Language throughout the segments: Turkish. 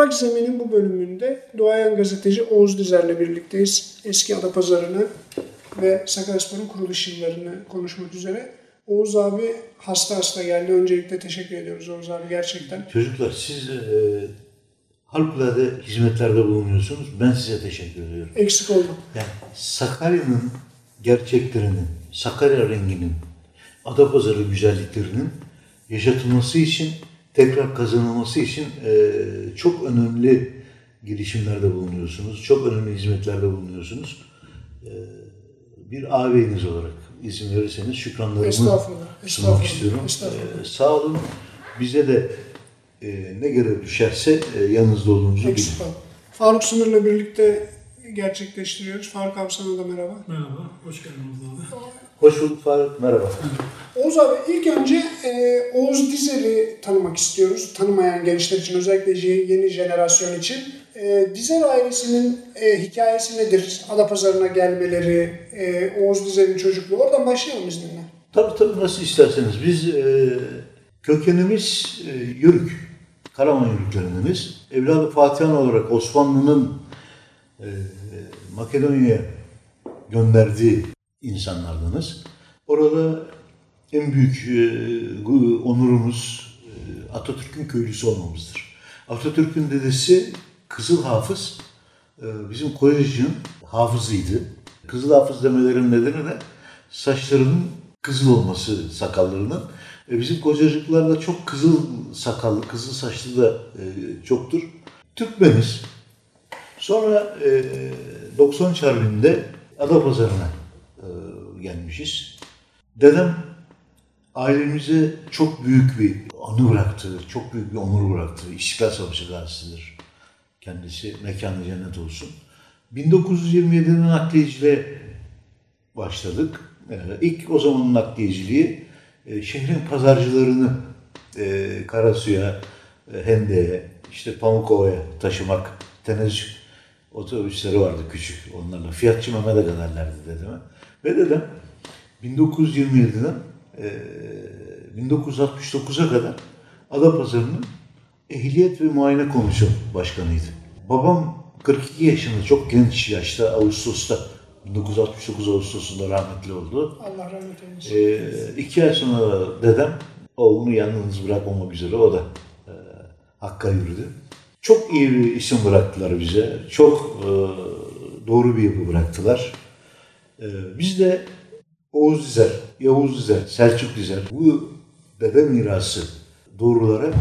Toprak Zemin'in bu bölümünde duayen gazeteci Oğuz Dizer'le birlikteyiz. Eski Adapazarı'nı ve Sakaryaspor'un kuruluş yıllarını konuşmak üzere. Oğuz abi hasta hasta geldi. Öncelikle teşekkür ediyoruz Oğuz abi gerçekten. Çocuklar siz e, harikulade hizmetlerde bulunuyorsunuz. Ben size teşekkür ediyorum. Eksik oldum. Yani Sakarya'nın gerçeklerinin, Sakarya renginin, Adapazarı güzelliklerinin yaşatılması için, tekrar kazanılması için e, çok önemli girişimlerde bulunuyorsunuz. Çok önemli hizmetlerde bulunuyorsunuz. E, bir ağabeyiniz olarak izin verirseniz şükranlarımı Estağfurullah, sunmak estağfurullah, istiyorum. estağfurullah. E, sağ olun. Bize de e, ne görev düşerse e, yanınızda olduğumuzu bilin. Faruk Sınır'la birlikte gerçekleştiriyoruz. Faruk abi sana da merhaba. Merhaba, hoş geldiniz abi. Hoş bulduk Faruk, merhaba. Oğuz abi ilk önce e, Oğuz Dizer'i tanımak istiyoruz. Tanımayan gençler için özellikle yeni jenerasyon için. E, Dizer ailesinin e, hikayesi nedir? Adapazarı'na gelmeleri, e, Oğuz Dizer'in çocukluğu. Oradan başlayalım izninle. Tabii tabii nasıl isterseniz. Biz e, kökenimiz e, Yörük. Karaman Yörüklerindeniz. Evladı Fatihan olarak Osmanlı'nın e, Makedonya'ya gönderdiği insanlardanız. Orada en büyük e, onurumuz e, Atatürk'ün köylüsü olmamızdır. Atatürk'ün dedesi Kızıl Hafız e, bizim kolejin hafızıydı. Kızıl Hafız demelerin nedeni de saçlarının kızıl olması sakallarının. Bizim kocacıklarda çok kızıl sakallı, kızıl saçlı da çoktur. Türkmeniz. Sonra e, 90 Harbi'nde Adapazarı'na gelmişiz. Dedem ailemize çok büyük bir anı bıraktı, çok büyük bir onur bıraktı. İstiklal Savaşı gazisidir kendisi. Mekanı cennet olsun. 1927'de nakliyeciliğe başladık. Ee, ilk o zamanın nakliyeciliği e, şehrin pazarcılarını e, Karasu'ya, e, Hende'ye, işte Pamukova'ya taşımak, tenezzül otobüsleri vardı küçük onlarla. Fiyatçı Mehmet'e kadarlardı dedeme. Ve dedem 1927'den e, 1969'a kadar Adapazarı'nın ehliyet ve muayene komisyon başkanıydı. Babam 42 yaşında çok genç yaşta Ağustos'ta 1969 Ağustos'unda rahmetli oldu. Allah rahmet eylesin. Ee, iki ay sonra dedem oğlunu yalnız bırakmamak üzere o da e, Hakk'a yürüdü. Çok iyi bir isim bıraktılar bize. Çok e, doğru bir yapı bıraktılar. E, biz de Oğuz Dizer, Yavuz Dizer, Selçuk Dizer bu dede mirası doğrulara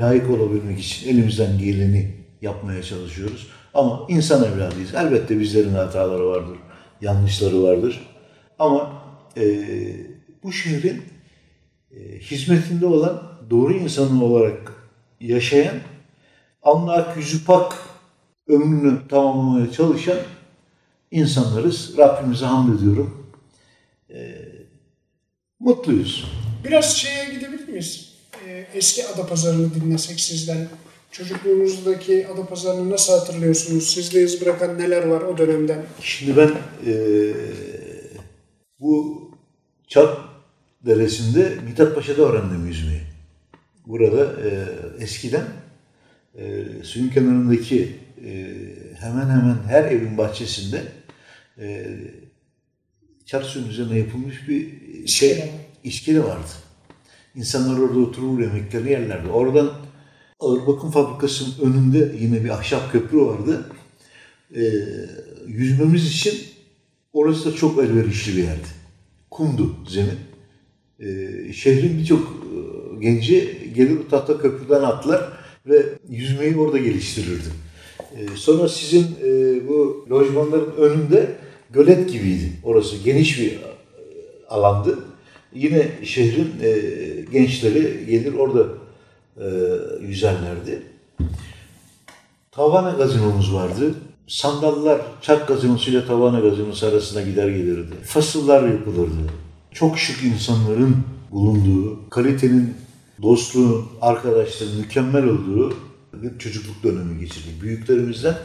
layık olabilmek için elimizden geleni yapmaya çalışıyoruz. Ama insan evladıyız. Elbette bizlerin hataları vardır, yanlışları vardır. Ama e, bu şehrin e, hizmetinde olan doğru insanı olarak yaşayan, alnı ak yüzü pak ömrünü tamamlamaya çalışan insanlarız. Rabbimize hamd ediyorum. E, mutluyuz. Biraz şeye gidebilir miyiz? E, eski Adapazarı'nı dinlesek sizden. Çocukluğunuzdaki Adapazarı'nı nasıl hatırlıyorsunuz? Sizde iz bırakan neler var o dönemden? Şimdi ben eee, bu Çat Deresi'nde Mithat Paşa'da öğrendim yüzmeyi. Burada eee, eskiden eee, suyun kenarındaki eee, hemen hemen her evin bahçesinde eee çat suyun üzerine yapılmış bir şey, iskele vardı. İnsanlar orada oturur yemeklerini yerlerdi. Oradan ağır bakım fabrikasının önünde yine bir ahşap köprü vardı. Ee, yüzmemiz için orası da çok elverişli bir yerdi. Kumdu zemin. Ee, şehrin birçok e, genci gelir tahta köprüden atlar ve yüzmeyi orada geliştirirdi. Ee, sonra sizin e, bu lojmanların önünde gölet gibiydi. Orası geniş bir e, alandı. Yine şehrin e, gençleri gelir orada e, yüzerlerdi. Tavana gazinomuz vardı. Sandallar çak gazinosuyla Tavana gazinosu arasında gider gelirdi. Fasıllar yapılırdı. Çok şık insanların bulunduğu, kalitenin, dostluğun, arkadaşlığın mükemmel olduğu bir çocukluk dönemi geçirdik. Büyüklerimizden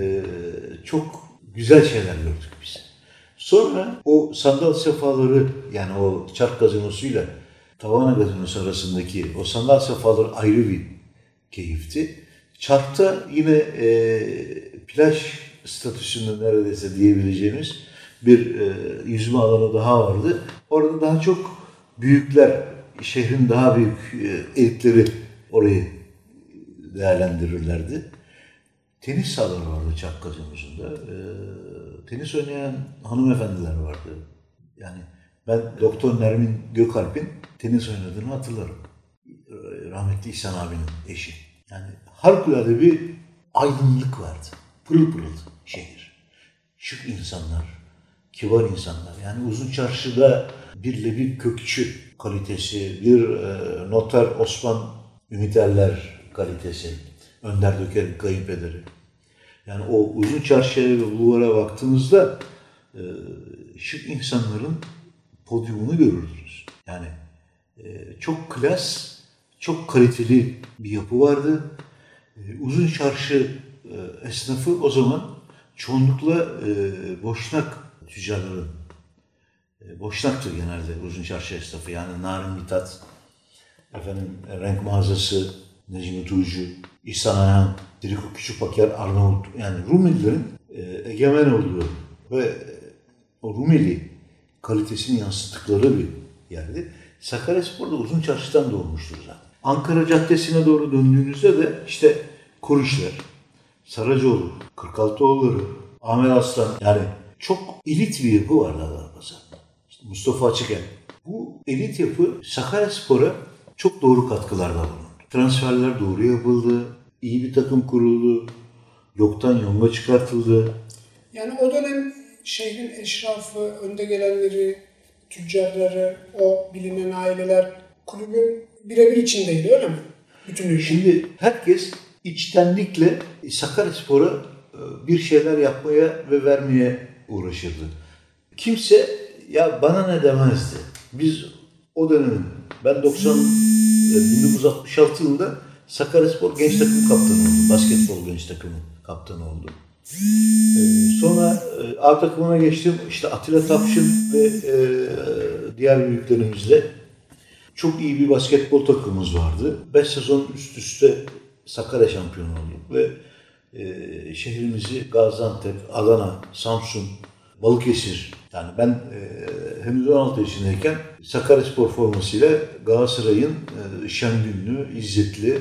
e, çok güzel şeyler gördük biz. Sonra o sandal sefaları yani o çark gazinosuyla Tavana gazinosu arasındaki o sandal sefaları ayrı bir keyifti. Çark'ta yine e, plaj statüsünde neredeyse diyebileceğimiz bir e, yüzme alanı daha vardı. Orada daha çok büyükler, şehrin daha büyük e, elitleri orayı değerlendirirlerdi. Tenis sahaları vardı Çark Gazinosu'nda. E, tenis oynayan hanımefendiler vardı. Yani ben Doktor Nermin Gökalp'in tenis oynadığını hatırlarım. Rahmetli İhsan abinin eşi. Yani harikulade bir aydınlık vardı. Pırıl pırıl şehir. Şık insanlar, kibar insanlar. Yani uzun çarşıda bir bir kökçü kalitesi, bir e, noter Osman Ümiterler kalitesi, Önder Döker'in kayınpederi. Yani o uzun çarşıya ve bulvara baktığınızda e, şık insanların podyumunu görürdünüz. Yani e, çok klas, çok kaliteli bir yapı vardı. E, uzun çarşı e, esnafı o zaman çoğunlukla e, boşnak tüccarların, boşnaktır genelde uzun çarşı esnafı. Yani Narin Mithat, efendim renk mağazası, Necmi Tuğcu, İhsan Ayhan, Diriko Küçükbaker, Arnavut, yani Rumelilerin e, egemen olduğu ve e, o Rumeli kalitesini yansıttıkları bir yerdi. Sakaryaspor da uzun çarşıdan doğmuştur zaten. Ankara Caddesi'ne doğru döndüğünüzde de işte Kuruşlar, Saracoğlu, Kırkaltıoğulları, Ahmet Aslan yani çok elit bir yapı vardı Adapazarı'nda. İşte Mustafa Açıken. Bu elit yapı Sakaryaspor'a çok doğru katkılarda bulundu. Transferler doğru yapıldı, iyi bir takım kuruldu, yoktan yonga çıkartıldı. Yani o dönem şehrin eşrafı, önde gelenleri, tüccarları, o bilinen aileler kulübün birebir içindeydi öyle mi? Bütünüyle. Şimdi herkes içtenlikle Sakaryaspor'a e, bir şeyler yapmaya ve vermeye uğraşırdı. Kimse ya bana ne demezdi. Biz o dönemin ben 90 e, 1966 yılında Sakaryaspor genç takım kaptanı oldum. Basketbol genç takımı kaptanı oldum. Ee, sonra e, A takımına geçtim. İşte Atilla Tapşın ve e, diğer büyüklerimizle çok iyi bir basketbol takımımız vardı. 5 sezon üst üste Sakarya şampiyonu olduk ve e, şehrimizi Gaziantep, Adana, Samsun, Balıkesir yani ben e, henüz 16 yaşındayken Sakaryaspor formasıyla Galatasaray'ın e, Şengünlü, İzzetli,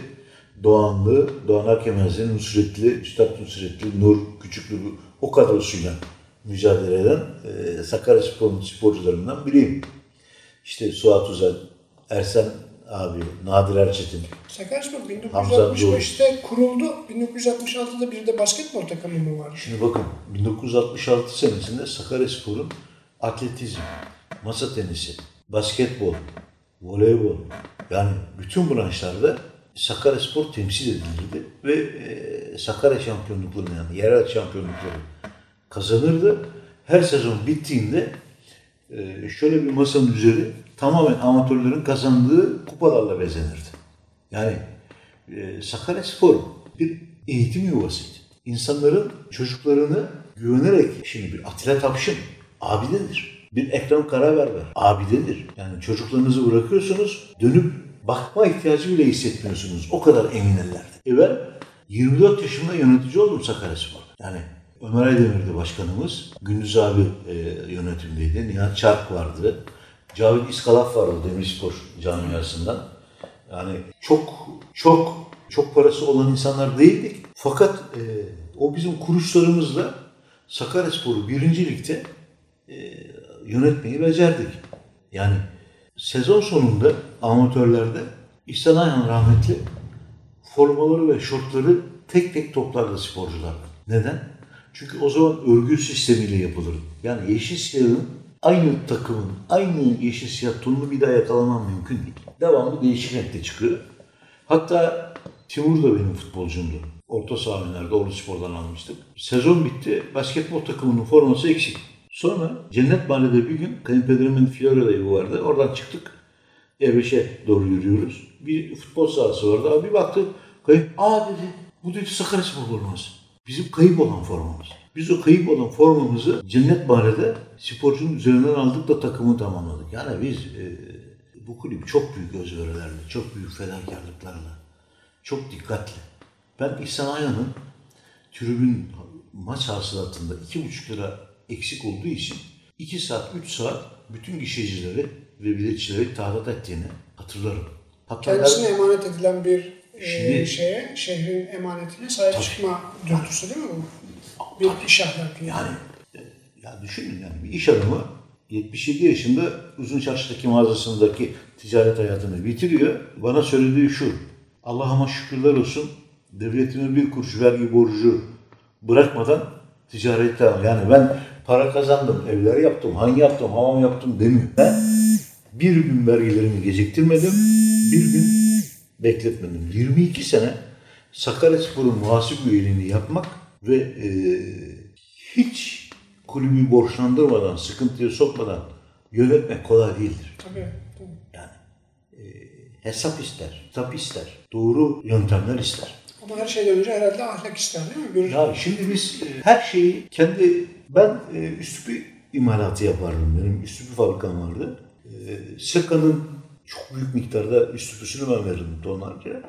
Doğanlı, Doğan Akemezli, Nusretli, Üstad Nusretli, Nur Küçüklü o kadrosuyla mücadele eden e, Sakaryaspor'un sporcularından biriyim. İşte Suat Uzel, Ersen abi, Nadir Erçetin, Sakaryaspor Hamza 1965'te kuruldu. 1966'da bir de basketbol takımı mı var? Şimdi bakın 1966 senesinde Sakaryaspor'un atletizm, masa tenisi, basketbol, voleybol yani bütün branşlarda Sakaryaspor temsil edilirdi ve e, Sakarya şampiyonluklarını yani yerel şampiyonlukları kazanırdı. Her sezon bittiğinde e, şöyle bir masanın üzeri tamamen amatörlerin kazandığı kupalarla bezenirdi. Yani e, Sakaryaspor bir eğitim yuvasıydı. İnsanların çocuklarını güvenerek, şimdi bir Atilla Tapşın abidedir. Bir Ekrem Karaberber abidedir. Yani çocuklarınızı bırakıyorsunuz, dönüp bakma ihtiyacı bile hissetmiyorsunuz. O kadar eminlerdi. E ben 24 yaşında yönetici oldum Sakaryaspor'da. Yani Ömer Aydemir'di başkanımız. Gündüz abi e, yönetimdeydi. Nihat Çark vardı. Cavit İskalaf vardı Demirspor camiasından. Yani çok çok çok parası olan insanlar değildik. Fakat e, o bizim kuruşlarımızla Sakaryaspor'u birinci ligde e, yönetmeyi becerdik. Yani sezon sonunda amatörlerde İhsan Ayhan rahmetli formaları ve şortları tek tek toplardı sporcular. Neden? Çünkü o zaman örgü sistemiyle yapılır. Yani yeşil siyahın aynı takımın, aynı yeşil siyah tonunu bir daha yakalamam mümkün değil. Devamlı değişik renkte çıkıyor. Hatta Timur da benim futbolcumdu. Orta saha oynardı, Ordu Spor'dan almıştık. Sezon bitti, basketbol takımının forması eksik. Sonra Cennet Mahalle'de bir gün kayınpederimin Florida evi vardı. Oradan çıktık. E5'e doğru yürüyoruz. Bir futbol sahası vardı. Abi bir baktık. Kayıp, aa dedi bu dedi Sakaryaspor forması. Bizim kayıp olan formamız. Biz o kayıp olan formamızı Cennet Mahalle'de sporcunun üzerinden aldık da takımı tamamladık. Yani biz e, bu kulüp çok büyük özverilerle, çok büyük fedakarlıklarla, çok dikkatli Ben İhsan Ayhan'ın tribün maç hasılatında 2,5 lira eksik olduğu için 2 saat, 3 saat bütün gişecileri ve biletçileri tadat ettiğini hatırlarım. Hatta Kendisine emanet edilen bir e, Şimdi- şeye, şehrin emanetine sahip çıkma dürtüsü değil mi bu? Bir iş ahlakı. Yani e, ya düşünün yani bir iş adamı 77 yaşında uzun çarşıdaki mağazasındaki ticaret hayatını bitiriyor. Bana söylediği şu. Allah'ıma şükürler olsun devletime bir kuruş vergi borcu bırakmadan ticarette. Yani ben para kazandım, evler yaptım, han yaptım, hamam yaptım demiyor. Ben bir gün vergilerimi geciktirmedim, bir gün bekletmedim. 22 sene Sakaryaspor'un muhasip üyeliğini yapmak ve e, hiç kulübü borçlandırmadan, sıkıntıya sokmadan yönetmek kolay değildir. Tabii. tabii. Yani e, hesap ister, kitap ister, doğru yöntemler ister. Ama her şeyden önce herhalde ahlak ister değil mi? Bir Ya şimdi biz e, her şeyi kendi ben e, üstüpü imalatı yapardım. Benim üstüpü fabrikam vardı. E, Seka'nın çok büyük miktarda üstüpüsünü ben verirdim tonlarca.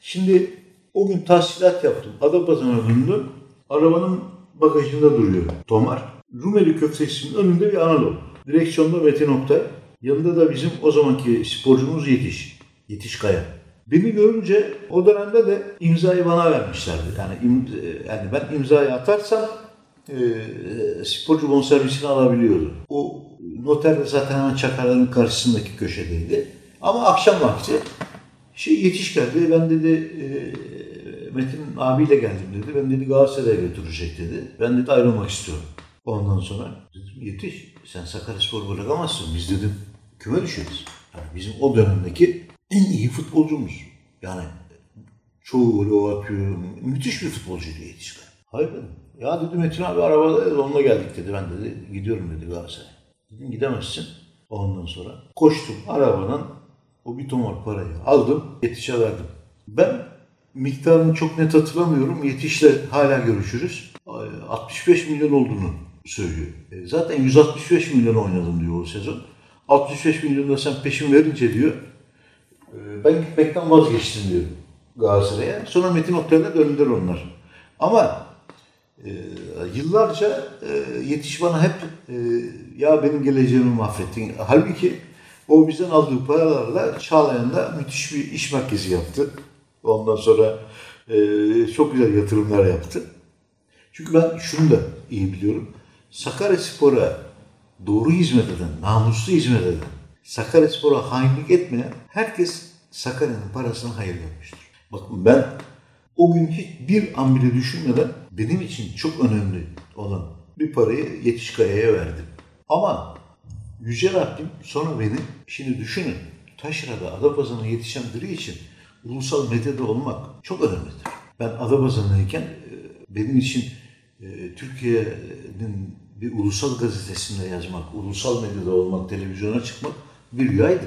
Şimdi o gün tahsilat yaptım. Adapazarı'na döndüm. Arabanın bagajında duruyor tomar. Rumeli köftesinin önünde bir Anadolu. Direksiyonda Metin Oktay. Yanında da bizim o zamanki sporcumuz Yetiş. Yetiş Kaya. Beni görünce o dönemde de imzayı bana vermişlerdi. Yani, im- e, yani ben imzayı atarsam e, sporcu bonservisini alabiliyordu. O noter de zaten hemen Çakarların karşısındaki köşedeydi. Ama akşam vakti şey yetiş geldi. Ben dedi e, Metin abiyle geldim dedi. Ben dedi Galatasaray'a götürecek dedi. Ben dedi ayrılmak istiyorum. Ondan sonra dedim yetiş sen Sakaryaspor bırakamazsın. Biz dedim küme düşeriz. Yani bizim o dönemdeki en iyi futbolcumuz. Yani çoğu golü atıyor. Müthiş bir futbolcuydu yetişkin. Hayır dedim. Ya dedi Metin abi arabada onunla geldik dedi. Ben dedi gidiyorum dedi Galatasaray'a. Dedim gidemezsin. Ondan sonra koştum arabadan o bir tomar parayı aldım yetişe verdim. Ben miktarını çok net hatırlamıyorum. Yetişle hala görüşürüz. 65 milyon olduğunu söylüyor. E, Zaten 165 milyon oynadım diyor o sezon. 65 milyonu da sen peşin verince diyor ee, ben gitmekten vazgeçtim diyor Galatasaray'a. Sonra Metin Oktay'la döndüler onlar. Ama e, yıllarca e, yetiş bana hep e, ya benim geleceğimi mahvettin. Halbuki o bizden aldığı paralarla Çağlayan'da müthiş bir iş merkezi yaptı. Ondan sonra e, çok güzel yatırımlar yaptı. Çünkü ben şunu da iyi biliyorum. Sakaryaspor'a doğru hizmet eden, namuslu hizmet eden, Sakaryaspor'a hainlik etmeyen herkes Sakarya'nın parasına hayır yapmıştır. Bakın ben o gün hiçbir an bile düşünmeden benim için çok önemli olan bir parayı Yetişkaya'ya verdim. Ama Yüce Rabbim sonra beni, şimdi düşünün, Taşra'da Adapazarı'na yetişen biri için ulusal medyada olmak çok önemlidir. Ben Adapazarı'ndayken e, benim için e, Türkiye'nin bir ulusal gazetesinde yazmak, ulusal medyada olmak, televizyona çıkmak bir rüyaydı.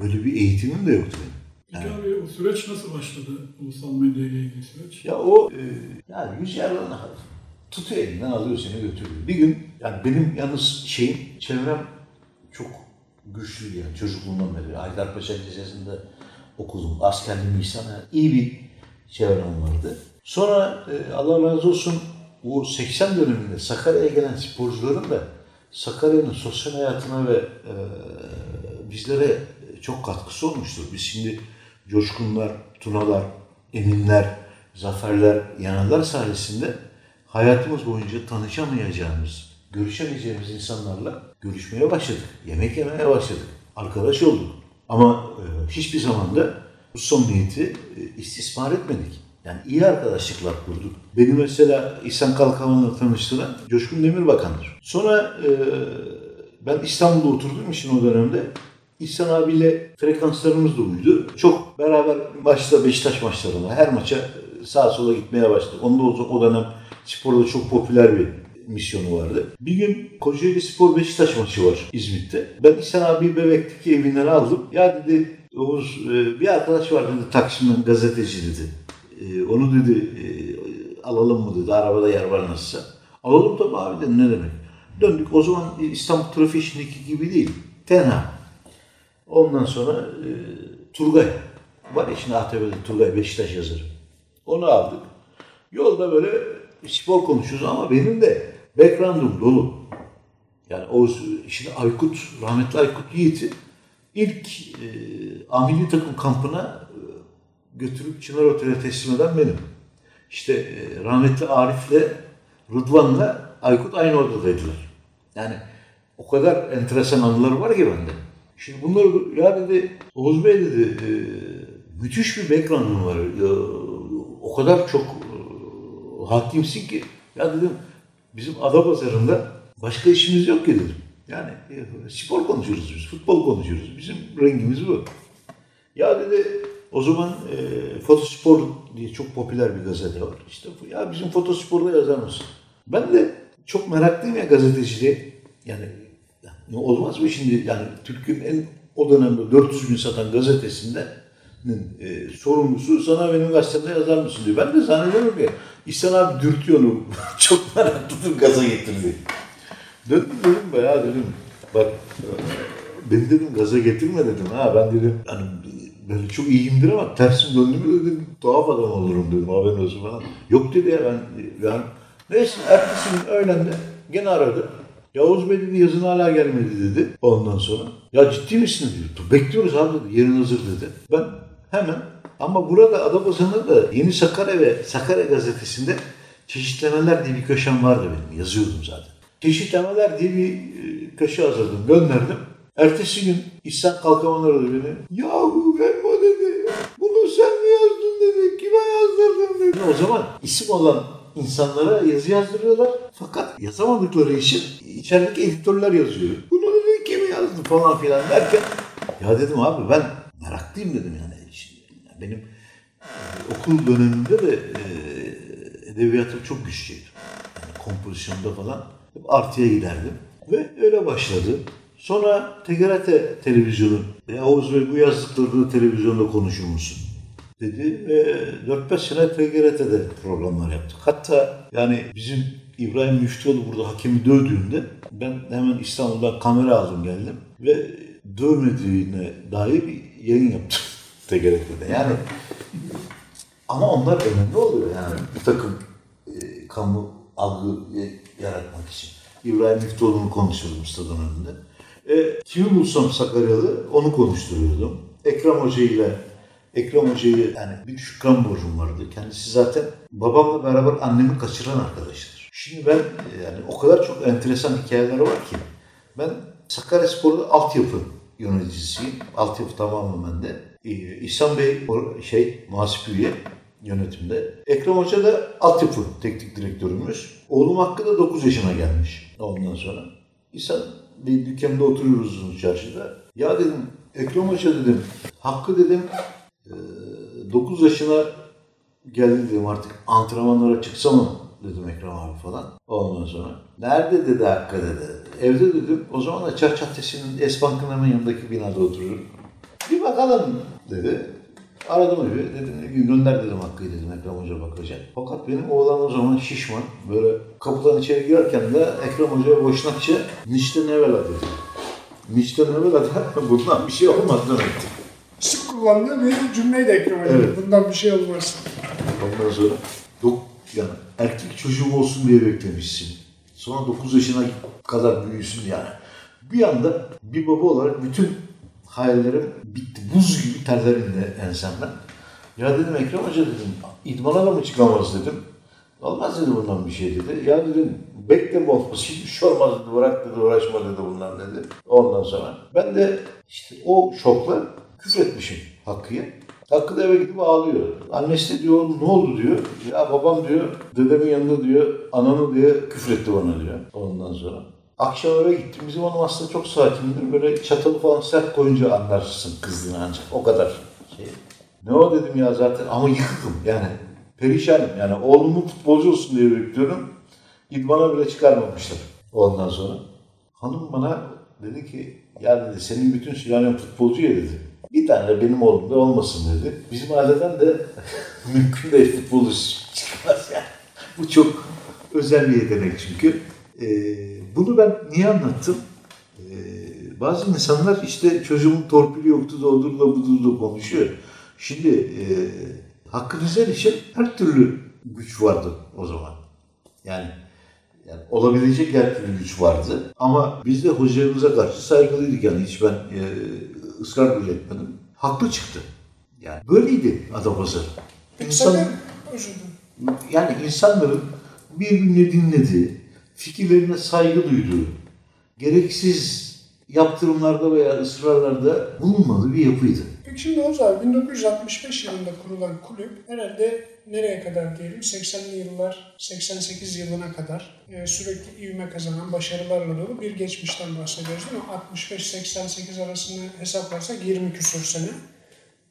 Böyle bir eğitimim de yoktu benim. Peki abi o süreç nasıl başladı? Ulusal medya ile ilgili süreç. Ya o e, yani yüz yerden tutuyor elinden alıyor seni götürüyor. Bir gün yani benim yalnız şeyim çevrem çok güçlü yani çocukluğumdan beri. Haydarpaşa Lisesi'nde okudum. Askerliğimi yani iyi bir çevrem vardı. Sonra e, Allah razı olsun o 80 döneminde Sakarya'ya gelen sporcuların da Sakarya'nın sosyal hayatına ve e, bizlere çok katkısı olmuştur. Biz şimdi Coşkunlar, Tunalar, Eminler, Zaferler, Yanarlar sayesinde hayatımız boyunca tanışamayacağımız, görüşemeyeceğimiz insanlarla görüşmeye başladık. Yemek yemeye başladık. Arkadaş olduk. Ama e, hiçbir zaman da bu samimiyeti e, istismar etmedik. Yani iyi arkadaşlıklar kurduk. Beni mesela İhsan Kalkavan'la tanıştıran Coşkun Demirbakan'dır. Sonra e, ben İstanbul'da oturduğum için o dönemde İhsan abiyle frekanslarımız da uydu. Çok beraber maçta Beşiktaş maçlarına her maça sağa sola gitmeye başladık. Onda o, o dönem sporda çok popüler bir misyonu vardı. Bir gün Kocaeli Spor Beşiktaş maçı var İzmit'te. Ben İhsan abi Bebek'teki evinden aldım. Ya dedi Oğuz e, bir arkadaş var dedi Taksim'den gazeteci dedi. E, Onu dedi e, alalım mı dedi arabada yer var nasılsa. Alalım tabii abi dedim ne demek. Döndük o zaman İstanbul trafiği şimdiki gibi değil. Tenha. Ondan sonra Turgay. Var ya şimdi ATV'de Turgay Beşiktaş yazarı. Onu aldık. Yolda böyle spor konuşuyoruz ama benim de background'um dolu. Yani o şimdi Aykut, rahmetli Aykut Yiğit'i ilk e, amili takım kampına e, götürüp Çınar Otel'e teslim eden benim. İşte e, rahmetli Arif'le Rıdvan'la Aykut aynı odadaydılar. Yani o kadar enteresan anıları var ki bende. Şimdi bunları ya dedi Oğuz Bey dedi e, müthiş bir background'un var. Ya, o kadar çok e, hakimsin ki ya dedim bizim Adapazarı'nda başka işimiz yok ki dedim. Yani e, spor konuşuyoruz biz, futbol konuşuyoruz. Bizim rengimiz bu. Ya dedi o zaman e, Fotospor diye çok popüler bir gazete var. İşte ya bizim Fotospor'da yazar mısın? Ben de çok meraklıyım ya gazeteciliğe. Yani ya olmaz mı şimdi yani Türk'ün en o dönemde 400 bin satan gazetesinde e, sorumlusu sana benim gazetemde yazar mısın diyor. Ben de zannediyorum ki İhsan abi dürtüyor onu. çok meraklıdır gaza getirdi. Döndüm dedim bayağı dedim bak beni dedim gaza getirme dedim ha ben dedim hani böyle çok iyiyimdir ama tersim döndü mü dedim tuhaf adam olurum dedim haberin olsun falan. Yok dedi ya ben yani neyse ertesi gün öğlende gene aradı. Yavuz Bey dedi yazın hala gelmedi dedi ondan sonra. Ya ciddi misin dedi. Bekliyoruz abi dedi yerin hazır dedi. Ben hemen ama burada Adapazarı'nda da Yeni Sakarya ve Sakarya gazetesinde çeşitlemeler diye bir köşem vardı benim yazıyordum zaten. Çeşitlemeler diye bir e, köşe hazırladım gönderdim. Ertesi gün İhsan Kalkaman aradı beni. Yahu Elma dedi. Bunu sen mi yazdın dedi. Kime yazdırdın dedi. O zaman isim olan insanlara yazı yazdırıyorlar. Fakat yazamadıkları için içerideki editörler yazıyor. Bunu dedi kim yazdı falan filan derken ya dedim abi ben meraklıyım dedim yani. Benim e, okul döneminde de e, edebiyatım çok güçlüydü. Yani kompozisyonda falan hep artıya giderdim. Ve öyle başladı. Sonra TGRT televizyonu, ya Oğuz Bey bu yazdıklarını televizyonda konuşur musun? dedi ve 4-5 sene TGRT'de programlar yaptık. Hatta yani bizim İbrahim Müftüoğlu burada hakemi dövdüğünde ben hemen İstanbul'dan kamera aldım geldim ve dövmediğine dair bir yayın yaptım TGRT'de. Yani ama onlar önemli oluyor yani bir takım e, kamu algı yaratmak için. İbrahim Müftüoğlu'nu konuşuyordum stadın önünde. E, kimi bulsam Sakaryalı onu konuşturuyordum. Ekrem Hoca ile Ekrem Hoca'yı yani bir şükran borcum vardı. Kendisi zaten babamla beraber annemi kaçıran arkadaşıdır. Şimdi ben yani o kadar çok enteresan hikayeleri var ki ben Sakarya Spor'da altyapı yöneticisiyim. Altyapı tamamen bende. Ee, İhsan Bey şey muhasip üye yönetimde. Ekrem Hoca da altyapı teknik direktörümüz. Oğlum Hakkı da 9 yaşına gelmiş ondan sonra. İhsan bir dükkanda oturuyoruz çarşıda. Ya dedim Ekrem Hoca dedim Hakkı dedim 9 yaşına geldi dedim artık antrenmanlara çıksa mı dedim Ekrem abi falan. Ondan sonra. Nerede dedi Hakkı dedi. Evde dedim. O zaman da Çarş Caddesi'nin Esbank'ın hemen yanındaki binada oturuyorum. Bir bakalım dedi. Aradım evi. Dedim gönder dedim Hakkı'yı dedim Ekrem Hoca bakacak. Fakat benim oğlan o zaman şişman. Böyle kapıdan içeri girerken de Ekrem Hoca'ya boşnakça Nişte Nevela dedi. Nişte Nevela da bundan bir şey olmaz demekti. Sık kullandığı bir cümleydi Ekrem Hocam. Evet. Bundan bir şey olmaz. Ondan sonra dok, yani erkek çocuğum olsun diye beklemişsin. Sonra 9 yaşına kadar büyüsün yani. Bir anda bir baba olarak bütün hayallerim bitti. Buz gibi terler indi ensemden. Ya dedim Ekrem Hoca dedim, idmana da mı çıkamaz dedim. Olmaz dedi bundan bir şey dedi. Ya dedim bekleme olmaz, hiçbir şey olmaz dedi, bırak dedi, uğraşma dedi bundan dedi. Ondan sonra ben de işte o şokla küfretmişim Hakkı'ya. Hakkı da eve gidip ağlıyor. Annesi de diyor ne oldu diyor. Ya babam diyor dedemin yanında diyor ananı diye küfretti bana diyor. Ondan sonra. Akşam eve gittim. Bizim hanım aslında çok sakindir. Böyle çatalı falan sert koyunca anlarsın kızdığını ancak. O kadar şey. Ne o dedim ya zaten ama yıkıktım yani. Perişanım yani oğlumun futbolcu olsun diye bekliyorum. İdmana bile çıkarmamışlar ondan sonra. Hanım bana dedi ki ya dedi senin bütün sülalen futbolcu ya dedi. Bir tane de benim oğlum da olmasın dedi. Bizim aileden de mümkün değil futbolcu çıkmaz yani. Bu çok özel bir yetenek çünkü. Ee, bunu ben niye anlattım? Ee, bazı insanlar işte çocuğumun torpili yoktu da odur da budur da konuşuyor. Şimdi e, Hakkı için her türlü güç vardı o zaman. Yani, yani olabilecek her türlü güç vardı. Ama biz de hocamıza karşı saygılıydık yani hiç ben e, ısrar bile etmedim. Haklı çıktı. Yani böyleydi Adapazarı. İnsan, yani insanların birbirini dinlediği, fikirlerine saygı duyduğu, gereksiz yaptırımlarda veya ısrarlarda bulunmadığı bir yapıydı. Peki şimdi Oğuz abi 1965 yılında kurulan kulüp herhalde nereye kadar diyelim 80'li yıllar 88 yılına kadar e, sürekli ivme kazanan başarılarla dolu bir geçmişten bahsediyoruz değil mi? 65-88 arasını hesaplarsak 20 küsur sene.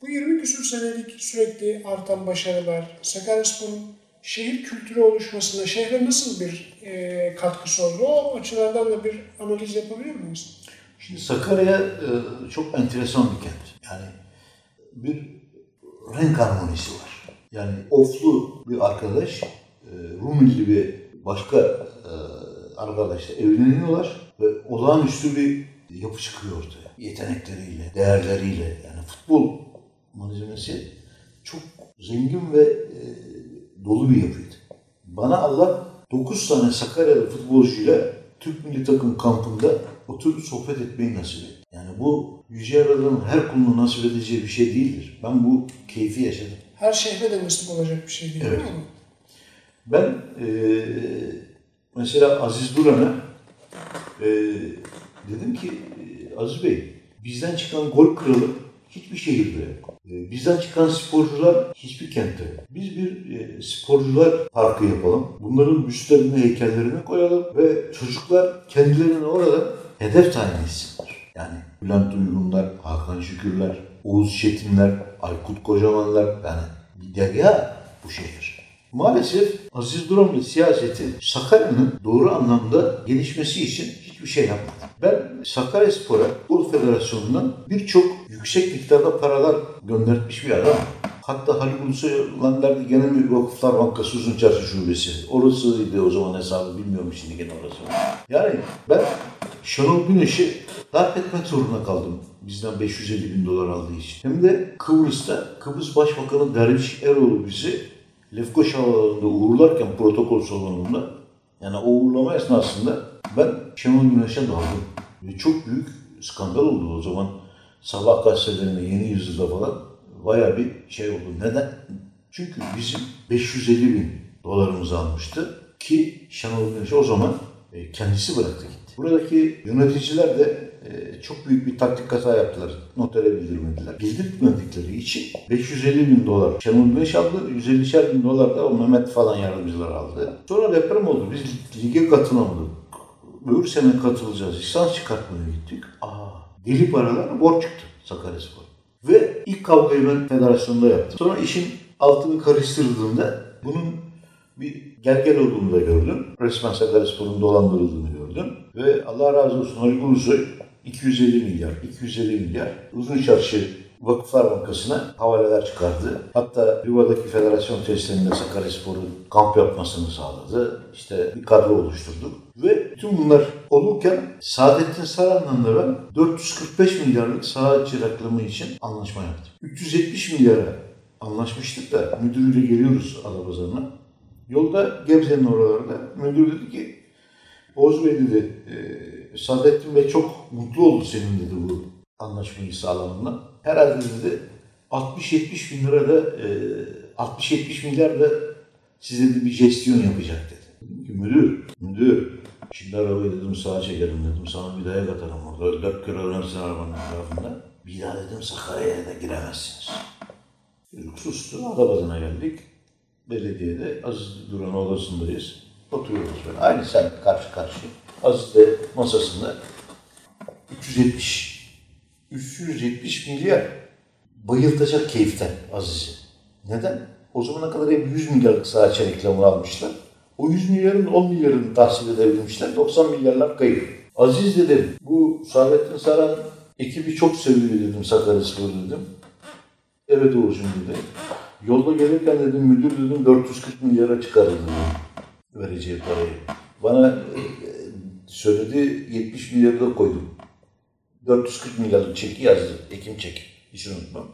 Bu 20 küsur senelik sürekli artan başarılar Sakaryaspor'un şehir kültürü oluşmasına şehre nasıl bir e, katkısı oldu? O açılardan da bir analiz yapabilir miyiz? Şimdi Sakarya e, çok enteresan bir kent. Yani bir renk harmonisi var. Yani oflu bir arkadaş, e, Rumeli bir başka e, arkadaşla evleniyorlar ve olağanüstü bir yapı çıkıyor ortaya. Yetenekleriyle, değerleriyle yani futbol malzemesi çok zengin ve e, dolu bir yapıydı. Bana Allah 9 tane Sakaryalı futbolcuyla Türk milli takım kampında oturup sohbet etmeyi nasip etti. Yani bu Yüce Yaradan'ın her kuluna nasip edeceği bir şey değildir. Ben bu keyfi yaşadım. Her şehre de nasip olacak bir şey değil Evet. mi? Ben eee, mesela Aziz Duran'a eee, dedim ki Aziz Bey bizden çıkan gol kralı hiçbir şehirde yok. Eee, bizden çıkan sporcular hiçbir kentte. Biz bir eee, sporcular parkı yapalım. Bunların büstlerini, heykellerini koyalım ve çocuklar kendilerini orada hedef tayin etsinler. Yani Bülent Uygunlar, Hakan Şükürler, Oğuz Çetinler, Aykut Kocamanlar yani bir derya bu şehir. Maalesef Aziz Duran ve siyaseti Sakarya'nın doğru anlamda gelişmesi için hiçbir şey yapmadı. Ben Sakaryaspor'a Futbol Federasyonu'ndan birçok yüksek miktarda paralar göndermiş bir adam. Hatta Halil Ulusoy'un derdi gene mi Vakıflar Bankası Uzun Çarşı Şubesi. Orasıydı o zaman hesabı bilmiyorum şimdi gene orası. Yani ben Şenol Güneş'i darp etmek zorunda kaldım. Bizden 550 bin dolar aldığı için. Hem de Kıbrıs'ta Kıbrıs Başbakanı Derviş Eroğlu bizi Lefkoş Havaalanı'nda uğurlarken protokol salonunda yani o uğurlama esnasında ben Şenol Güneş'e daldım. Ve çok büyük skandal oldu o zaman. Sabah gazetelerinde yeni yüzyılda falan bayağı bir şey oldu. Neden? Çünkü bizim 550 bin dolarımızı almıştı ki Şenol Güneş o zaman e, kendisi bıraktı gitti. Buradaki yöneticiler de e, çok büyük bir taktik hata yaptılar. Notere bildirmediler. Bildirmedikleri için 550 bin dolar Şenol Güneş aldı. 150'şer bin dolar da o Mehmet falan yardımcılar aldı. Sonra deprem oldu. Biz lige katılamadık. Öbür sene katılacağız. Lisans çıkartmaya gittik. Aa, deli paralar borç çıktı Sakaryaspor. Ve ilk kavgayı ben federasyonda yaptım. Sonra işin altını karıştırdığımda bunun bir gel gel olduğunu da gördüm. Resmen Sakaryaspor'un dolandırıldığını gördüm. Ve Allah razı olsun Haluk Ulusoy 250 milyar, 250 milyar uzun çarşı Vakıflar Bankası'na havaleler çıkardı. Hatta Riva'daki federasyon tesislerinde Sakaryaspor'un kamp yapmasını sağladı. İşte bir kadro oluşturduk. Ve bütün bunlar olurken Saadettin Saran'la da ben 445 milyarlık saha çıraklığımı için anlaşma yaptım. 370 milyara anlaşmıştık da müdürüyle geliyoruz Adapazarı'na. Yolda Gebze'nin oralarında müdür dedi ki Oğuz Bey dedi e, Saadettin Bey çok mutlu oldu senin dedi bu anlaşmayı sağlamından. Herhalde dedi 60-70 bin lira da e, 60-70 milyar da size bir jestyon yapacak dedi. Müdür, müdür şimdi arabayı dedim sağa çekelim dedim sana bir dayak atarım orada. Dört kere önersin arabanın etrafında. Bir daha dedim Sakarya'ya da giremezsiniz. Çocuk sustu. Adapazarı'na geldik. Belediyede Aziz Duran odasındayız. Oturuyoruz böyle. Aynı sen karşı karşı. Aziz de masasında 370 370 milyar bayıltacak keyiften Aziz'i. Neden? O zamana kadar hep 100 milyarlık saha reklamı almışlar. O 100 milyarın 10 milyarını tahsil edebilmişler. 90 milyarlar kayıp. Aziz dedim, bu Saadettin Saran ekibi çok seviyor dedim Sakaryaspor dedim. Evet Uğur'cum dedi. Yolda gelirken dedim müdür dedim 440 milyara çıkar dedim vereceği parayı. Bana e, söyledi 70 milyarı da koydum. 440 milyarlık çeki yazdı. Ekim çeki. Hiç unutmam.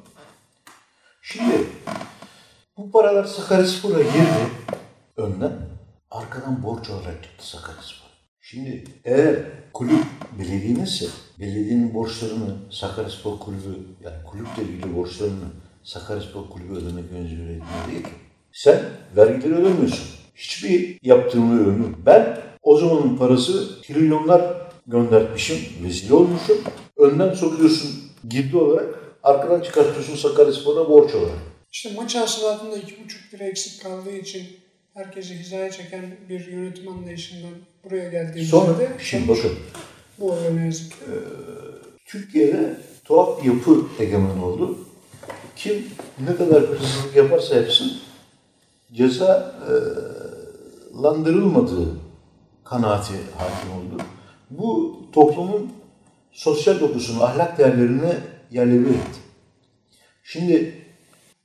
Şimdi bu paralar Sakaryaspor'a girdi önden. Arkadan borç olarak gitti Sakaryaspor. Şimdi eğer kulüp belediyeninse belediyenin borçlarını Sakaryaspor kulübü yani kulüple ilgili borçlarını Sakaryaspor kulübü ödemek mecburiyetinde değil ki. Sen vergileri ödemiyorsun. Hiçbir yaptırımı ödemiyorsun. Ben o zamanın parası trilyonlar göndermişim, vezil olmuşum. Önden sokuyorsun girdi olarak, arkadan çıkartıyorsun Sakaryaspor'a borç olarak. İşte maç hasılatında 2,5 lira eksik kaldığı için herkesi hizaya çeken bir yönetim anlayışından buraya geldiğimizde Sonra, de şimdi bakın, bu oluyor ne yazık ki. Türkiye'de tuhaf bir yapı egemen oldu. Kim ne kadar hırsızlık yaparsa yapsın cezalandırılmadığı kanaati hakim oldu. Bu toplumun sosyal dokusunu, ahlak değerlerini yerle bir etti. Şimdi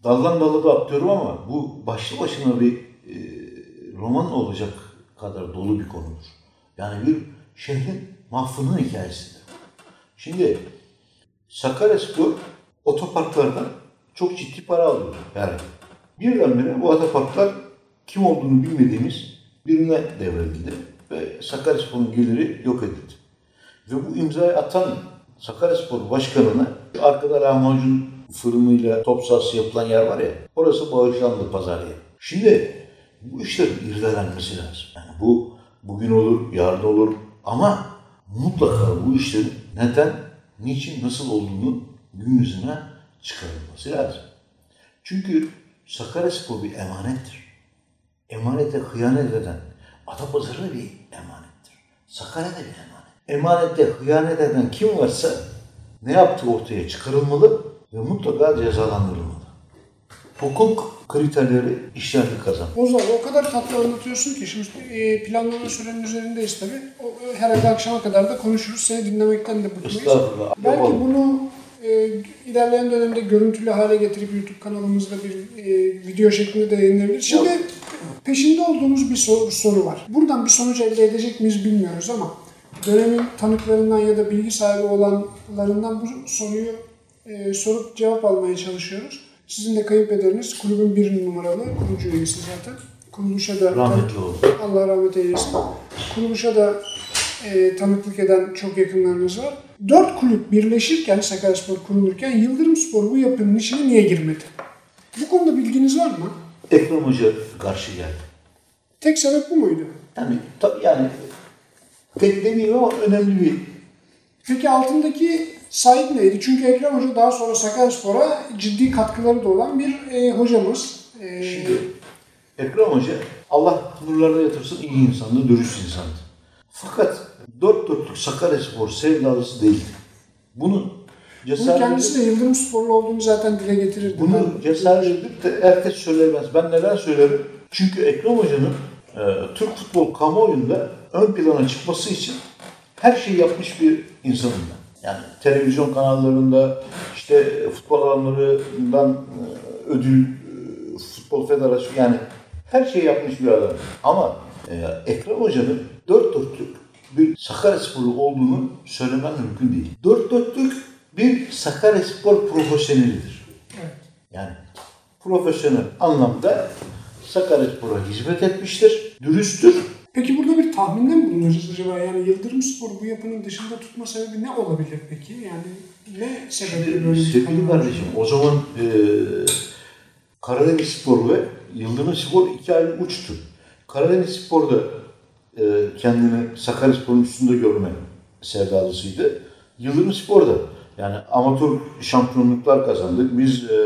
daldan dala da atlıyorum ama bu başlı başına bir e, roman olacak kadar dolu bir konudur. Yani bir şehrin mahfının hikayesidir. Şimdi Sakaryaspor otoparklardan çok ciddi para alıyor her ay. Birdenbire bu otoparklar kim olduğunu bilmediğimiz birine devredildi ve Sakaryaspor'un geliri yok edildi. Ve bu imzayı atan Sakaryaspor başkanına arkada lahmacun fırınıyla top sahası yapılan yer var ya orası bağışlandı pazar yeri. Şimdi bu işlerin irdelenmesi lazım. Yani bu bugün olur, yarın olur ama mutlaka bu işlerin neden, niçin, nasıl olduğunu gün yüzüne çıkarılması lazım. Çünkü Sakaryaspor bir emanettir. Emanete hıyanet eden Adapazarı da bir emanettir. Sakarya da bir emanet. Emanette hıyanet eden kim varsa ne yaptığı ortaya çıkarılmalı ve mutlaka cezalandırılmalı. Hukuk kriterleri işlendi kazan. Ozan o kadar tatlı anlatıyorsun ki şimdi e, planlama sürenin üzerindeyiz tabii. O, e, herhalde akşama kadar da konuşuruz. Seni dinlemekten de bıkmayız. Estağfurullah. Belki Yapalım. bunu e, ilerleyen dönemde görüntülü hale getirip YouTube kanalımızda bir e, video şeklinde de yayınlayabiliriz. Şimdi peşinde olduğumuz bir soru, soru var. Buradan bir sonuç elde edecek miyiz bilmiyoruz ama dönemin tanıklarından ya da bilgi sahibi olanlarından bu soruyu e, sorup cevap almaya çalışıyoruz. Sizin de kayınpederiniz kulübün bir numaralı kurucu üyesi zaten. Kuruluşa da Rahmetli oldu. Allah rahmet eylesin. Kuruluşa da e, tanıklık eden çok yakınlarımız var. Dört kulüp birleşirken, Sakaryaspor kurulurken Yıldırım Spor bu yapının içine niye girmedi? Bu konuda bilginiz var mı? Ekrem Hoca karşı geldi. Tek sebep bu muydu? Yani tabii yani tek demeyeyim ama önemli bir Peki altındaki sahip neydi? Çünkü Ekrem Hoca daha sonra Sakaryaspor'a ciddi katkıları da olan bir e, hocamız. E, Şimdi Ekrem Hoca Allah nurlarına yatırsın iyi insandı, dürüst insandı. Fakat dört dörtlük Sakaryaspor sevdalısı değildi. Bunu bunu cesaret kendisi de Yıldırım Sporlu olduğunu zaten dile getirirdi. bunu cesaret edip de herkes söylemez. Ben neden söylerim? Çünkü Ekrem Hoca'nın e, Türk futbol kamuoyunda ön plana çıkması için her şeyi yapmış bir insanım ben. Yani televizyon kanallarında işte futbol alanlarından e, ödül, e, futbol federasyonu yani her şeyi yapmış bir adam. Ama e, Ekrem Hoca'nın dört dörtlük bir Sakaryasporlu olduğunu söylemem mümkün değil. Dört dörtlük bir Sakaryaspor profesyonelidir. Evet. Yani profesyonel anlamda Sakaryaspor'a hizmet etmiştir, dürüsttür. Peki burada bir tahminde mi bulunuyoruz acaba? Yani Yıldırım Spor bu yapının dışında tutma sebebi ne olabilir peki? Yani ne sebeple böyle bir Sevgili kardeşim o zaman e, Karadeniz Spor ve Yıldırım Spor iki ayrı uçtu. Karadeniz Spor da e, kendini Sakaryaspor'un üstünde görme sevdalısıydı. Yıldırım Spor da yani amatör şampiyonluklar kazandık. Biz e,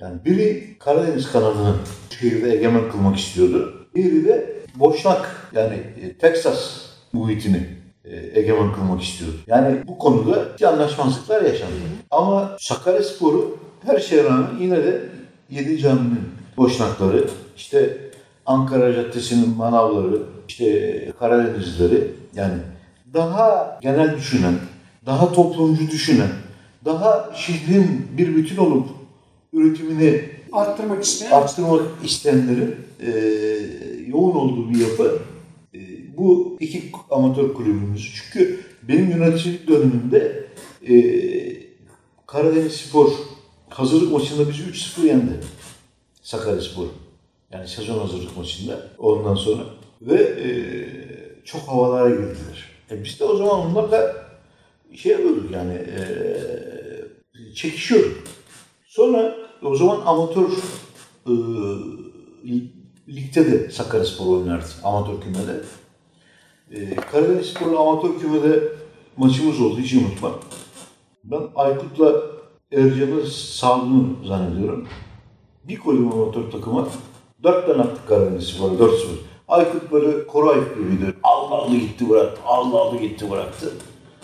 yani biri Karadeniz kanalını şehirde egemen kılmak istiyordu. Biri de Boşnak yani e, Texas muhitini e, egemen kılmak istiyordu. Yani bu konuda anlaşmazlıklar yaşandı. Ama Sakaryaspor'u her şeye rağmen yine de Yedi Cami'nin boşnakları, işte Ankara Caddesi'nin manavları, işte Karadenizlileri yani daha genel düşünen, daha toplumcu düşünen, daha şehrin bir bütün olup üretimini arttırmak isteyen arttırmak isteyenlerin e, yoğun olduğu bir yapı e, bu iki amatör kulübümüz. Çünkü benim yöneticilik dönemimde e, Karadeniz Spor hazırlık maçında bizi 3-0 yendi. Sakaryaspor. Yani sezon hazırlık maçında ondan sonra. Ve e, çok havalara girdiler. E biz de o zaman onlarla şey yapıyorduk yani e, çekişiyorduk. Sonra o zaman amatör e, ligde de Sakaryaspor oynardı. Amatör kümede. E, Karadeniz Spor'la amatör kümede maçımız oldu. Hiç unutmam. Ben Aykut'la Ercan'ı sağlığını zannediyorum. Bir koydum amatör takıma. Dört tane attık Karadeniz Spor'a. Dört sıfır. Aykut böyle Koray gibiydi. Allah Allah gitti bıraktı. Allah Allah gitti bıraktı.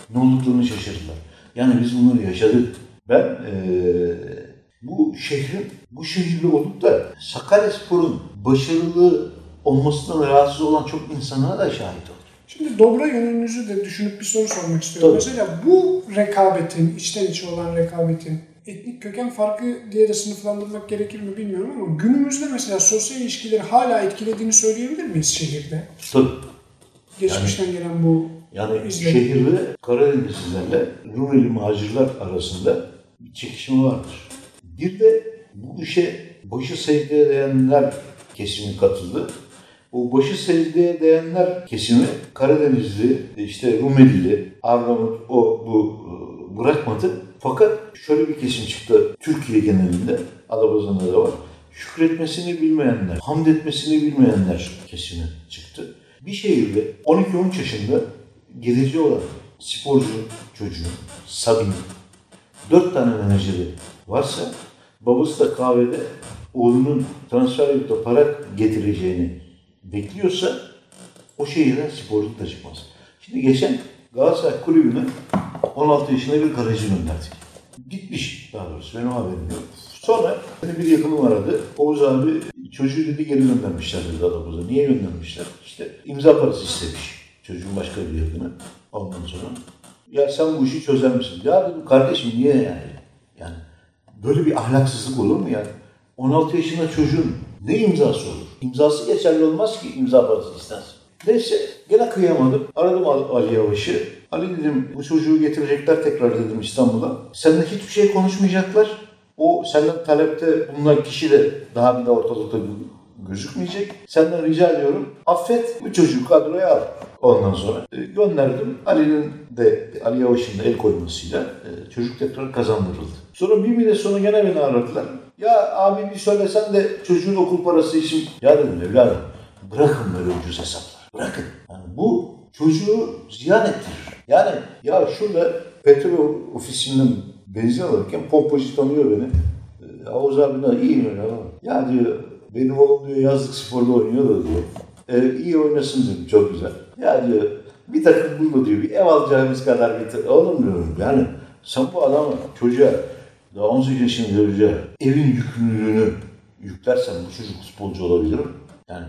Ne olduklarını şaşırdılar. Yani biz bunları yaşadık. Ben eee, bu şehrin, bu şehirli olup da Sakaryaspor'un başarılı olmasından rahatsız olan çok insana da şahit oldum. Şimdi dobra yönünüzü de düşünüp bir soru sormak istiyorum. Tabii. Mesela bu rekabetin, içten içe olan rekabetin etnik köken farkı diye de sınıflandırmak gerekir mi bilmiyorum ama günümüzde mesela sosyal ilişkileri hala etkilediğini söyleyebilir miyiz şehirde? Tabii. Geçmişten gelen bu Yani İzledim. şehirde Karadenizlilerle Rumeli muhacirler arasında bir çekişme vardır. Bir de bu işe başı secdeye değenler kesimi katıldı. O başı secdeye değenler kesimi Karadenizli, işte Rumelili, Arnavut o bu e, bırakmadı. Fakat şöyle bir kesim çıktı Türkiye genelinde, Adapazarı'nda da var. Şükretmesini bilmeyenler, hamd etmesini bilmeyenler kesimi çıktı. Bir şehirde 12-13 yaşında geleceği olan sporcu çocuğun, Sabin, dört tane menajeri varsa babası da kahvede oğlunun transfer de para getireceğini bekliyorsa o şehirden sporculuk da çıkmaz. Şimdi geçen Galatasaray Kulübü'ne 16 yaşında bir garajı gönderdik. Gitmiş daha doğrusu benim haberim yok. Sonra bir yakınım aradı. Oğuz abi çocuğu dedi geri göndermişler dedi Adapazarı. Niye göndermişler? İşte imza parası istemiş. Çocuğun başka bir yakını. Ondan sonra ya sen bu işi çözer misin? Ya dedim kardeşim niye yani? Yani böyle bir ahlaksızlık olur mu yani? 16 yaşında çocuğun ne imzası olur? İmzası geçerli olmaz ki imza parası istersin. Neyse gene kıyamadım. Aradım Ali Yavaş'ı. Ali dedim bu çocuğu getirecekler tekrar dedim İstanbul'a. Seninle hiçbir şey konuşmayacaklar. O senden talepte bulunan kişi de daha bir de ortalıkta gö- gözükmeyecek. Senden rica ediyorum affet bu çocuğu kadroya al. Ondan sonra e, gönderdim. Ali'nin de Ali Yavaş'ın el koymasıyla e, çocuk tekrar kazandırıldı. Sonra bir müddet sonra gene beni aradılar. Ya abi bir söylesen de çocuğun okul parası için. Ya dedim evladım bırakın böyle ucuz hesaplar. Bırakın. Yani bu çocuğu ziyan ettirir. Yani ya şurada petrol ofisinden benzin alırken pompacı tanıyor beni. E, Havuz abi de iyi mi? Ya diyor benim oğlum diyor yazlık sporda oynuyor da diyor. E, iyi oynasın dedim çok güzel. Ya diyor bir takım bulma diyor bir ev alacağımız kadar bir takım. Oğlum diyorum yani sen bu adamı çocuğa daha 18 yaşında çocuğa evin yükümlülüğünü yüklersen bu çocuk futbolcu olabilir mi? Yani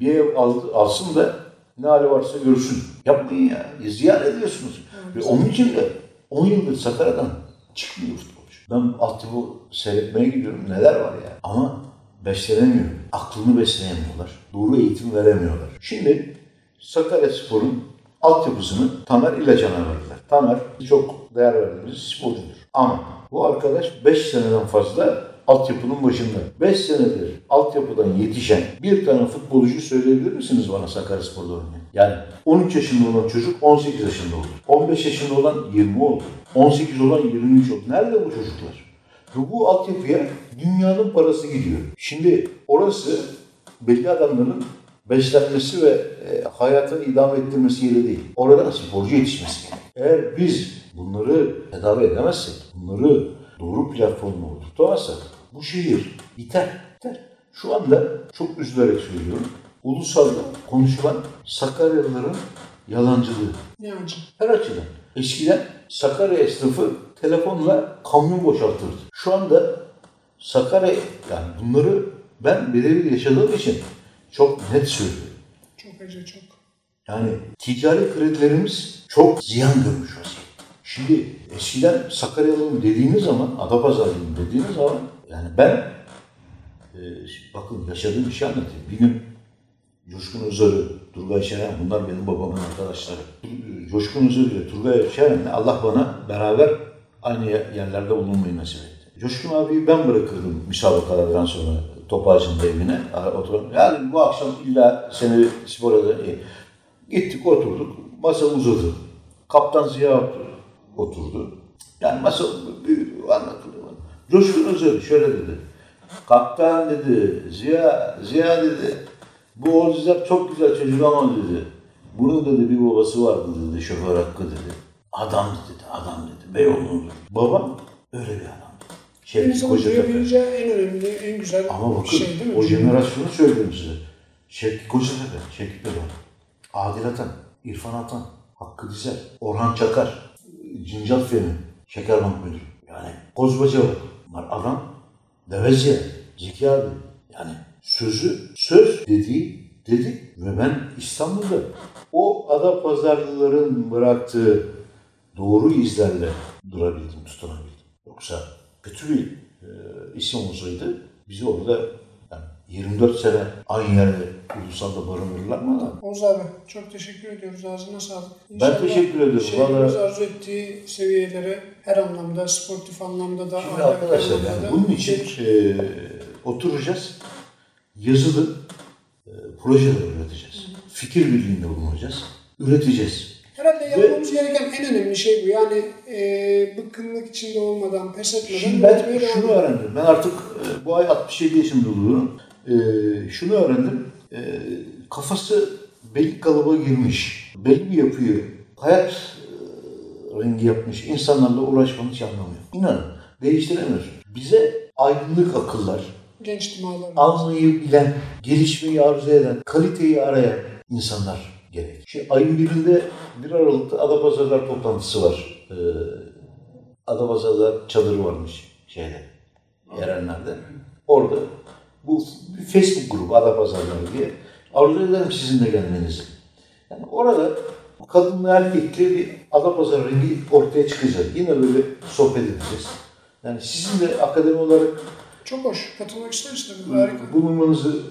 bir ev aldı, alsın da ne hali varsa görsün. Yapmayın ya. ya ziyan ediyorsunuz. Ve onun için de 10 yıldır Sakarya'dan çıkmıyor futbolcu. Ben altyapı seyretmeye gidiyorum. Neler var ya. Ama beslenemiyor. Aklını besleyemiyorlar. Doğru eğitim veremiyorlar. Şimdi Sakaryaspor'un altyapısını Tamer İlacan'a verdiler. Tamer çok değer verdiğimiz sporcudur. Ama bu arkadaş 5 seneden fazla altyapının başında. 5 senedir altyapıdan yetişen bir tane futbolcu söyleyebilir misiniz bana Sakaryaspor'da oynayan? Yani 13 yaşında olan çocuk 18 yaşında oldu. 15 yaşında olan 20 oldu. 18 olan 23 oldu. Nerede bu çocuklar? Ve bu altyapıya dünyanın parası gidiyor. Şimdi orası belli adamların beslenmesi ve e, hayatını idame ettirmesi yeri değil. Orada sporcu yetişmesi gerek. Eğer biz bunları tedavi edemezsek, bunları doğru platforma oturtamazsak bu şehir biter. biter. Şu anda çok üzülerek söylüyorum. Ulusalda konuşulan Sakaryalıların yalancılığı. ne acı. Her açıdan. Eskiden Sakarya esnafı telefonla kamyon boşaltırdı. Şu anda Sakarya, yani bunları ben birebir yaşadığım için çok net söylüyorum. Çok acı çok. Yani ticari kredilerimiz çok ziyan görmüş vaziyette. Şimdi eskiden Sakaryalı dediğiniz zaman, Adapazarlıyım dediğiniz zaman yani ben e, bakın yaşadığım bir şey anlatayım. Bir gün Coşkun Özarı, Turgay Şeren, bunlar benim babamın arkadaşları. Coşkun Özarı ile Turgay Şeren'le Allah bana beraber aynı yerlerde bulunmayı nasip etti. Coşkun abiyi ben bırakırdım müsabakalardan sonra Topağacı'nın evine. Oturalım. Yani bu akşam illa seni spora da... E, Gittik oturduk. Masa uzadı. Kaptan Ziya oturdu. Yani masa büyük anlatılıyor. Coşkun Özel şöyle dedi. Kaptan dedi, Ziya, Ziya dedi. Bu Oğuzcak çok güzel çocuk ama dedi. Bunun dedi bir babası vardı dedi, şoför hakkı dedi. Adam dedi, adam dedi, Beyoğlu'ndu. Babam öyle bir adamdı. İnsanın Kocatepe. duyabileceği en önemli, en güzel Ama bakın şey değil mi? o jenerasyonu söylüyorum size. Şevki Kocatepe, Şevki Peron, Adil Atan, İrfan Atan, Hakkı Dizel, Orhan Çakar, Cincal Fehmi, Şekerbank Müdürü. Yani Kozbaca var. Bunlar adam, Devezya, Zeki abi. Yani sözü, söz dediği dedi ve ben İstanbul'da o ada pazarlıların bıraktığı doğru izlerle durabildim, tutunabildim. Yoksa kötü bir e, isim olsaydı bizi orada yani 24 sene aynı yerde ulusalda barındırırlar mı adam? Oğuz abi çok teşekkür ediyoruz. Ağzına sağlık. Ben teşekkür ederim. Şehrimiz Vallahi- arzu ettiği seviyelere her anlamda, sportif anlamda da, Şimdi arkadaşlar yani da bunun için e, oturacağız, yazılı e, projeler üreteceğiz. Fikir birliğinde bulunacağız, üreteceğiz. Herhalde yapmamız gereken en önemli şey bu. Yani e, bıkkınlık içinde olmadan, pes etmeden Şimdi ben şunu edelim. öğrendim. Ben artık e, bu ay 67 yaşında oluyorum. E, şunu öğrendim. E, kafası belli kalıba girmiş. Belli bir yapıyı hayat e, rengi yapmış insanlarla uğraşmanın hiç anlamı yok. İnanın değiştiremiyorsun. Bize aydınlık akıllar, Genç dimalar. almayı bilen, gelişmeyi arzu eden, kaliteyi arayan insanlar gerek. Şimdi ayın birinde 1 Aralık'ta Adapazarılar toplantısı var. Ee, Adapazarılar çadırı varmış şeyde, Erenler'de. Orada bu bir Facebook grubu Adapazarılar diye. Arzu ederim sizin de gelmenizi. Yani orada kadınlı erkekli bir Adapazarı rengi ortaya çıkacak. Yine böyle sohbet edeceğiz. Yani sizin de akademi olarak Çok hoş. Katılmak isteriz tabii. Harika. bulunmanızı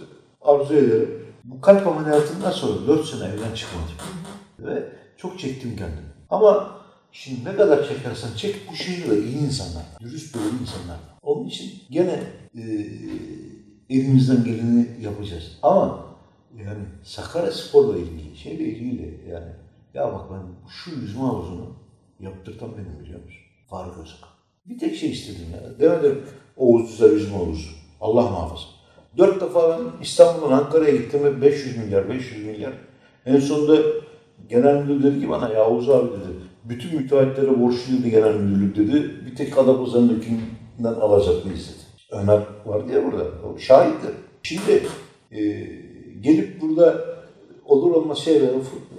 arzu ederim. Bu kalp ameliyatından sonra 4 sene evden çıkmadım. Ve çok çektim kendimi. Ama şimdi ne kadar çekersen çek bu şehirde iyi insanlar, dürüst böyle insanlar. Onun için gene e, elimizden geleni yapacağız. Ama yani Sakarya Spor'la ilgili, şeyle ilgili yani ya bak ben şu yüzme havuzunu yaptırtam benim biliyor musun? Faruk Özak. Bir tek şey istedim ya. Demedim Oğuz Düzer yüzme havuzu. Allah muhafaza. Dört defa ben İstanbul'dan Ankara'ya gittim ve 500 milyar, 500 milyar. En sonunda genel müdür dedi ki bana ya Oğuz abi dedi. Bütün müteahhitlere borçluydu genel müdürlük dedi. Bir tek Adapazarı'ndakinden alacaklıyız dedi. Ömer var diye burada. O şahittir. Şimdi e, gelip burada olur olmaz şeyler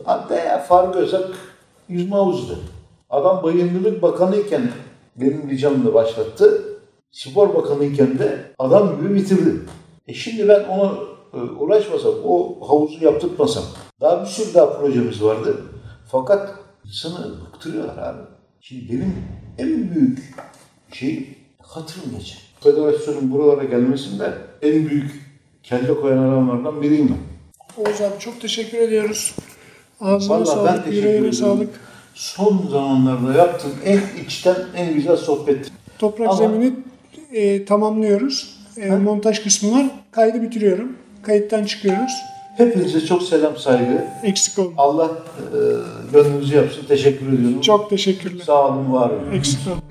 hatta ya Faruk Özak yüzme havuzu dedi. Adam bayındırlık bakanıyken benim ricamla başlattı. Spor bakanıyken de adam gibi bitirdi. E şimdi ben ona e, uğraşmasam, o havuzu yaptırtmasam daha bir sürü daha projemiz vardı. Fakat insanı bıktırıyorlar abi. Şimdi benim en büyük hatırım geçer. Federasyonun buralara gelmesinde en büyük kelle koyan adamlardan biriyim ben. Oğuz abi çok teşekkür ediyoruz. Ağzına Vallahi ben sağlık, teşekkür yüreğine sağlık. Son zamanlarda yaptığım en içten, en güzel sohbet. Toprak Ama- zemini e, tamamlıyoruz. E, montaj kısmı var. Kaydı bitiriyorum. Kayıttan çıkıyoruz. Hepinize çok selam, saygı. Eksik olma. Allah e, gönlünüzü yapsın. Teşekkür ediyorum. Çok teşekkürler. Sağ olun, var olun. Eksik olma.